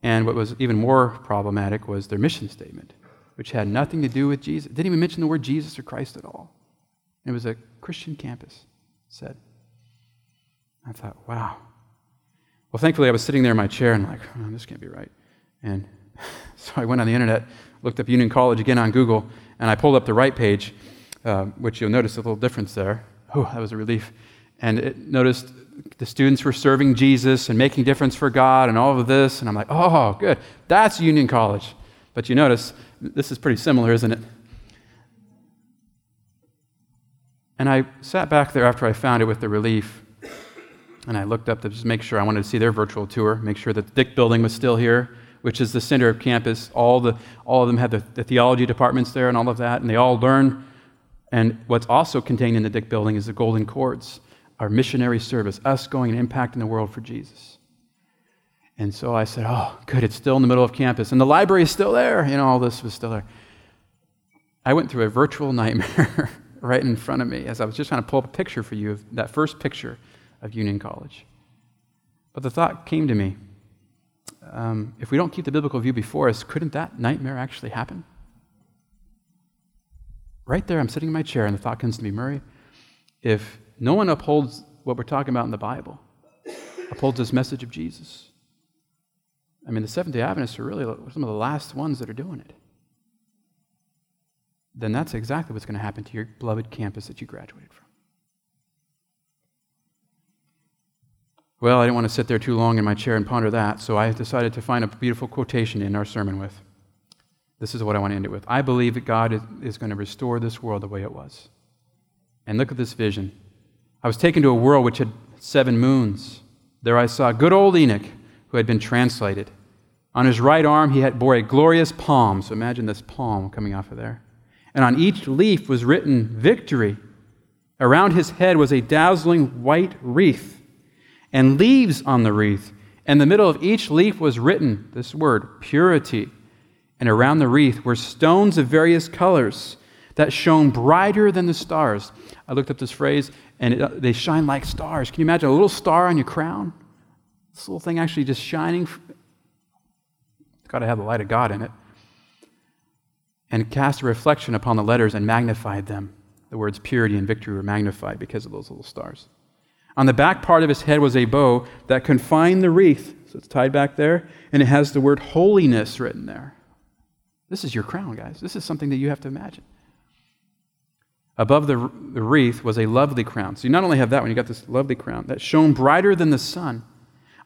And what was even more problematic was their mission statement, which had nothing to do with Jesus. It didn't even mention the word Jesus or Christ at all. It was a Christian campus, said. I thought, wow. Well, thankfully, I was sitting there in my chair and like, oh, this can't be right. And [laughs] so I went on the internet, looked up Union College again on Google, and I pulled up the right page, uh, which you'll notice a little difference there. Oh, that was a relief. And it noticed the students were serving Jesus and making difference for God and all of this. And I'm like, oh, good. That's Union College. But you notice, this is pretty similar, isn't it? And I sat back there after I found it with the relief. And I looked up to just make sure I wanted to see their virtual tour, make sure that the Dick building was still here, which is the center of campus. All, the, all of them had the, the theology departments there and all of that. And they all learn and what's also contained in the Dick building is the golden cords, our missionary service, us going and impacting the world for Jesus. And so I said, Oh, good, it's still in the middle of campus. And the library is still there. You know, all this was still there. I went through a virtual nightmare [laughs] right in front of me as I was just trying to pull up a picture for you of that first picture of Union College. But the thought came to me um, if we don't keep the biblical view before us, couldn't that nightmare actually happen? Right there, I'm sitting in my chair, and the thought comes to me, Murray, if no one upholds what we're talking about in the Bible, upholds this message of Jesus, I mean, the Seventh day Adventists are really some of the last ones that are doing it. Then that's exactly what's going to happen to your beloved campus that you graduated from. Well, I didn't want to sit there too long in my chair and ponder that, so I decided to find a beautiful quotation in our sermon with. This is what I want to end it with. I believe that God is, going to restore this world the way it was. And look at this vision. I was taken to a world which had seven moons. There I saw good old Enoch, who had been translated. On his right arm, he had, bore a glorious palm. So imagine this palm coming off of there. And on each leaf was written victory. Around his head was a dazzling white wreath. and leaves on the wreath. In the middle of each leaf was written this word, purity. And around the wreath were stones of various colors that shone brighter than the stars. I looked up this phrase, and it, uh, they shine like stars. Can you imagine a little star on your crown? This little thing actually just shining. It's got to have the light of God in it. And cast a reflection upon the letters and magnified them. The words purity and victory were magnified because of those little stars. On the back part of his head was a bow that confined the wreath. So it's tied back there, and it has the word holiness written there. This is your crown, guys. This is something that you have to imagine. Above the, wreath was a lovely crown. So you not only have that one, you got this lovely crown that shone brighter than the sun.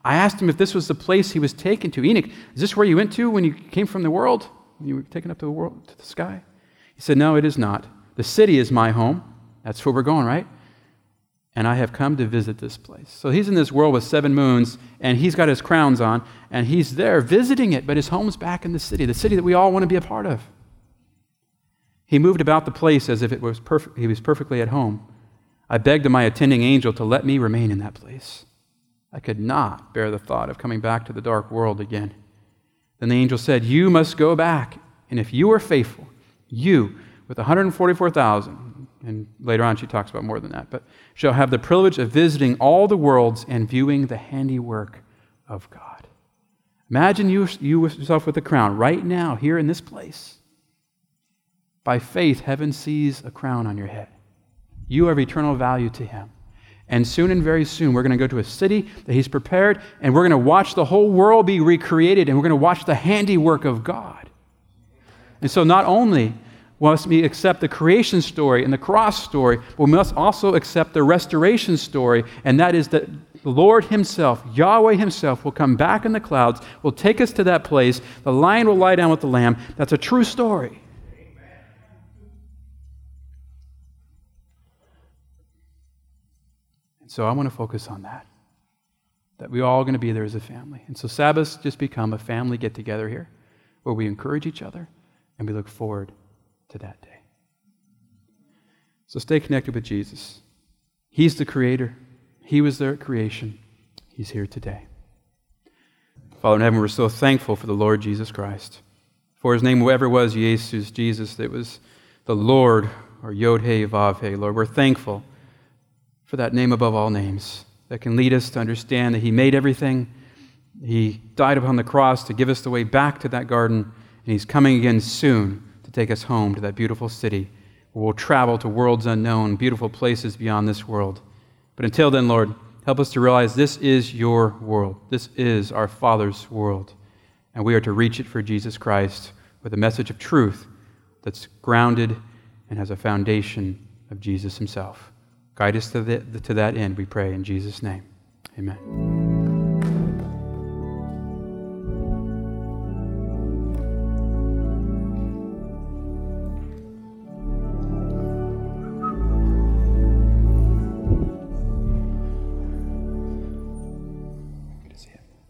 I asked him if this was the place he was taken to. Enoch, is this where you went to when you came from the world? You were taken up to the world, to the sky? He said, No, it is not. The city is my home. That's where we're going, right? And I have come to visit this place. So he's in this world with seven moons, and he's got his crowns on, and he's there visiting it, but his home's back in the city, the city that we all want to be a part of. He moved about the place as if it was perfect, he was perfectly at home. I begged of my attending angel to let me remain in that place. I could not bear the thought of coming back to the dark world again. Then the angel said, You must go back, and if you are faithful, you, with 144,000, and later on she talks about more than that, but shall have the privilege of visiting all the worlds and viewing the handiwork of God. Imagine you, you yourself with a crown right now, here in this place. By faith, heaven sees a crown on your head. You have eternal value to Him. And soon and very soon, we're going to go to a city that He's prepared, and we're going to watch the whole world be recreated, and we're going to watch the handiwork of God. And so, not only must we accept the creation story and the cross story, but we must also accept the restoration story, and that is that the Lord Himself, Yahweh Himself, will come back in the clouds, will take us to that place. The lion will lie down with the lamb. That's a true story. And so I want to focus on that. That we're all going to be there as a family. And so Sabbaths just become a family get together here where we encourage each other and we look forward to that day. So stay connected with Jesus. He's the creator, He was there at creation, He's here today. Father in heaven, we're so thankful for the Lord Jesus Christ. For his name, whoever was Jesus, Jesus, it was the Lord, or Yod He Vav He, Lord. We're thankful for that name above all names that can lead us to understand that He made everything. He died upon the cross to give us the way back to that garden, and He's coming again soon take us home to that beautiful city where we'll travel to worlds unknown, beautiful places beyond this world. But until then, Lord, help us to realize this is your world. This is our Father's world. And we are to reach it for Jesus Christ with a message of truth that's grounded and has a foundation of Jesus himself. Guide us to, the, to that end, we pray in Jesus' name. Amen.